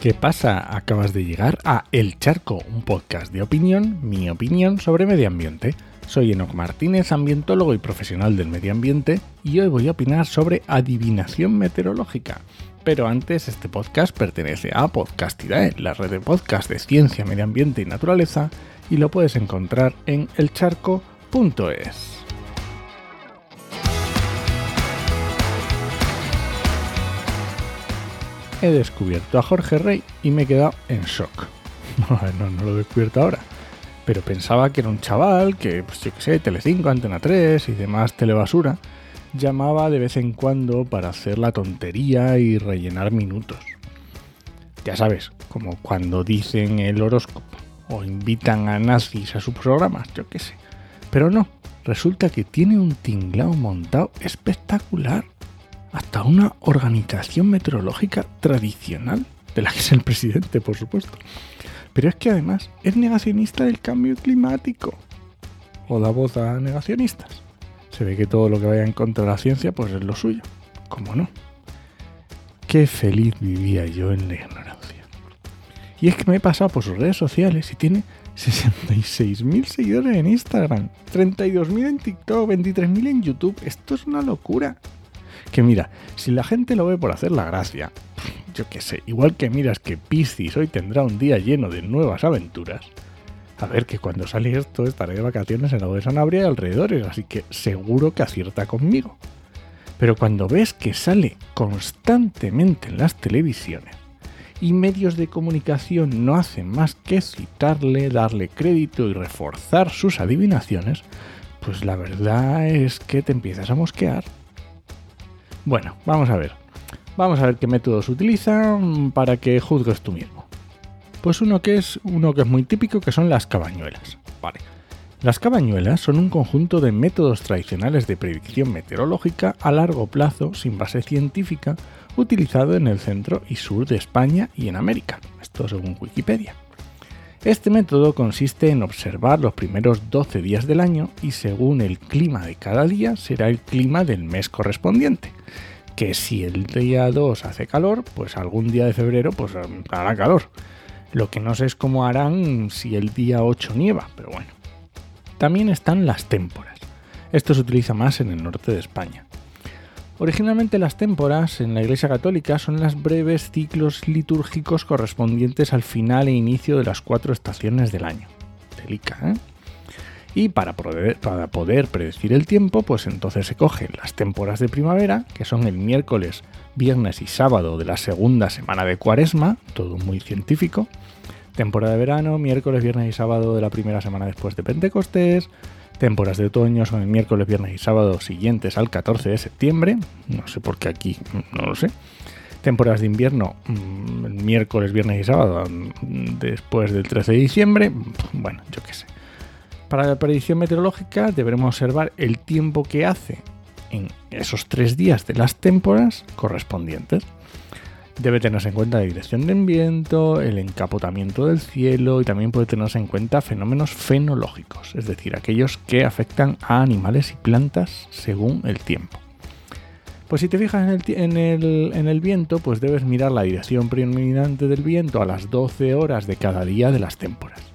¿Qué pasa? Acabas de llegar a El Charco, un podcast de opinión, mi opinión sobre medio ambiente. Soy Enoc Martínez, ambientólogo y profesional del medio ambiente, y hoy voy a opinar sobre adivinación meteorológica. Pero antes, este podcast pertenece a Podcastidae, la red de podcast de ciencia, medio ambiente y naturaleza, y lo puedes encontrar en elcharco.es. he descubierto a Jorge Rey y me he quedado en shock. No, no lo he descubierto ahora. Pero pensaba que era un chaval que, pues yo qué sé, Telecinco, Antena 3 y demás telebasura, llamaba de vez en cuando para hacer la tontería y rellenar minutos. Ya sabes, como cuando dicen el horóscopo o invitan a nazis a sus programas, yo qué sé. Pero no, resulta que tiene un tinglao montado espectacular hasta una organización meteorológica tradicional, de la que es el presidente, por supuesto. Pero es que además es negacionista del cambio climático. O da voz a negacionistas. Se ve que todo lo que vaya en contra de la ciencia, pues es lo suyo. ¿Cómo no? Qué feliz vivía yo en la ignorancia. Y es que me he pasado por sus redes sociales y tiene 66.000 seguidores en Instagram, 32.000 en TikTok, 23.000 en YouTube. Esto es una locura que mira, si la gente lo ve por hacer la gracia, yo qué sé, igual que miras que Piscis hoy tendrá un día lleno de nuevas aventuras, a ver que cuando sale esto estaré de vacaciones en la de Sanabria y alrededores, así que seguro que acierta conmigo. Pero cuando ves que sale constantemente en las televisiones y medios de comunicación no hacen más que citarle, darle crédito y reforzar sus adivinaciones, pues la verdad es que te empiezas a mosquear. Bueno, vamos a ver. Vamos a ver qué métodos utilizan para que juzgues tú mismo. Pues uno que es uno que es muy típico que son las cabañuelas. Vale. Las cabañuelas son un conjunto de métodos tradicionales de predicción meteorológica a largo plazo sin base científica utilizado en el centro y sur de España y en América. Esto según Wikipedia. Este método consiste en observar los primeros 12 días del año y según el clima de cada día será el clima del mes correspondiente. Que si el día 2 hace calor, pues algún día de febrero pues hará calor. Lo que no sé es cómo harán si el día 8 nieva, pero bueno. También están las témporas. Esto se utiliza más en el norte de España. Originalmente las témporas en la Iglesia Católica son las breves ciclos litúrgicos correspondientes al final e inicio de las cuatro estaciones del año. Delica, ¿eh? Y para poder, predecir el tiempo, pues entonces se cogen las temporas de primavera, que son el miércoles, viernes y sábado de la segunda semana de cuaresma, todo muy científico. Temporada de verano, miércoles, viernes y sábado de la primera semana después de Pentecostés Temporadas de otoño son el miércoles, viernes y sábado siguientes al 14 de septiembre. No sé por qué aquí, no lo sé. Temporadas de invierno, mm, miércoles, viernes y sábado mm, después del 13 de diciembre. Bueno, yo qué sé. Para la predicción meteorológica deberemos observar el tiempo que hace en esos tres días de las temporadas correspondientes. Debe tenerse en cuenta la dirección del viento, el encapotamiento del cielo y también puede tenerse en cuenta fenómenos fenológicos, es decir, aquellos que afectan a animales y plantas según el tiempo. Pues si te fijas en el, en el, viento, pues debes mirar la dirección predominante del viento a las 12 horas de cada día de las temporadas.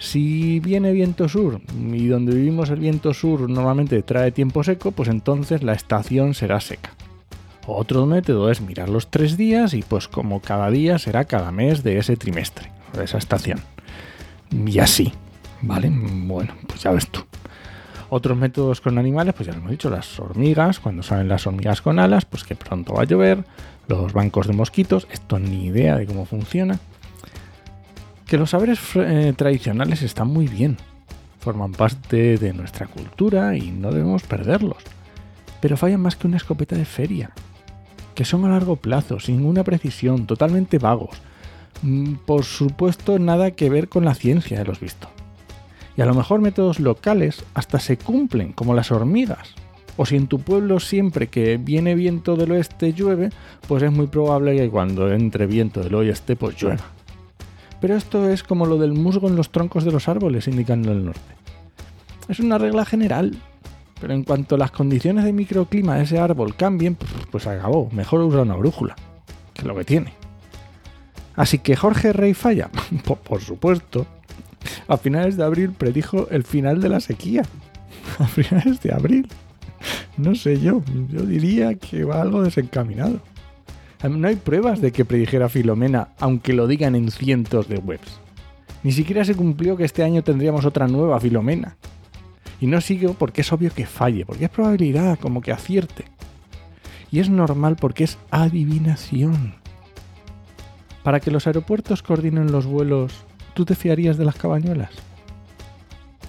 Si viene viento sur y donde vivimos el viento sur normalmente trae tiempo seco, pues entonces la estación será seca. Otro método es mirar los tres días y pues como cada día será cada mes de ese trimestre, de esa estación. Y así, ¿vale? Bueno, pues ya ves tú. Otros métodos con animales, pues ya lo hemos dicho, las hormigas, cuando salen las hormigas con alas, pues que pronto va a llover, los bancos de mosquitos, esto ni idea de cómo funciona. Que los saberes eh, tradicionales están muy bien, forman parte de nuestra cultura y no debemos perderlos, pero fallan más que una escopeta de feria que son a largo plazo, sin ninguna precisión, totalmente vagos. Mm, por supuesto, nada que ver con la ciencia de los visto. Y a lo mejor métodos locales hasta se cumplen, como las hormigas. O si en tu pueblo siempre que viene viento del oeste llueve, pues es muy probable que cuando entre viento del oeste pues llueva. Pero esto es como lo del musgo en los troncos de los árboles, indicando el norte. Es una regla general, pero en cuanto las condiciones de microclima de ese árbol cambien, pues, acabó. Mejor usar una brújula, que es lo que tiene. Así que Jorge Rey falla. Por supuesto. A finales de abril predijo el final de la sequía. A finales de abril. No sé yo. Yo diría que va algo desencaminado. No hay pruebas de que predijera Filomena, aunque lo digan en cientos de webs. Ni siquiera se cumplió que este año tendríamos otra nueva Filomena. Y no sigo porque es obvio que falle, porque es probabilidad, como que acierte. Y es normal porque es adivinación. Para que los aeropuertos coordinen los vuelos, ¿tú te fiarías de las cabañuelas?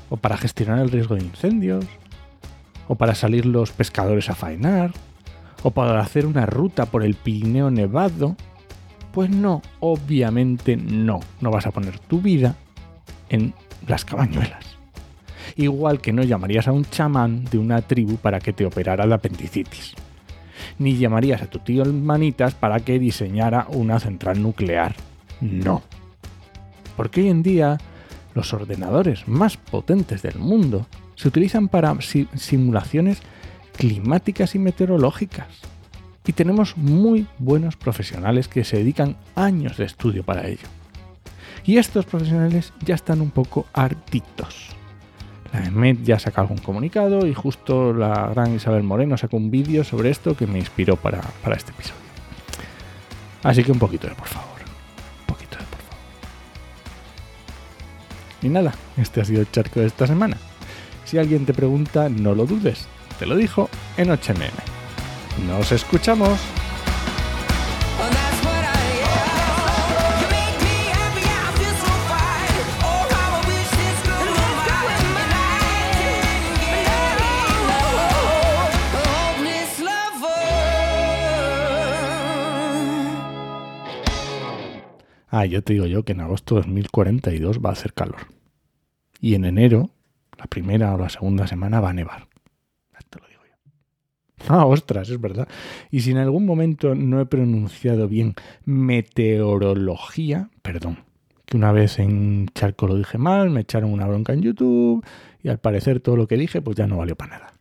¿O para gestionar el riesgo de incendios? ¿O para salir los pescadores a faenar? ¿O para hacer una ruta por el Pirineo Nevado? Pues no, obviamente no. No vas a poner tu vida en las cabañuelas. Igual que no llamarías a un chamán de una tribu para que te operara la apendicitis ni llamarías a tu tío Manitas para que diseñara una central nuclear. No. Porque hoy en día los ordenadores más potentes del mundo se utilizan para simulaciones climáticas y meteorológicas. Y tenemos muy buenos profesionales que se dedican años de estudio para ello. Y estos profesionales ya están un poco hartitos. La EMET ya saca algún comunicado y justo la gran Isabel Moreno sacó un vídeo sobre esto que me inspiró para, este episodio. Así que un poquito de por favor. Un poquito de por favor. Y nada, este ha sido el charco de esta semana. Si alguien te pregunta, no lo dudes. Te lo dijo en 8mm. Nos escuchamos. Ah, yo te digo yo que en agosto de 2042 va a hacer calor. Y en enero, la primera o la segunda semana, va a nevar. Esto lo digo yo. Ah, ostras, es verdad. Y si en algún momento no he pronunciado bien meteorología, perdón, que una vez en Charco lo dije mal, me echaron una bronca en YouTube y al parecer todo lo que dije pues ya no valió para nada.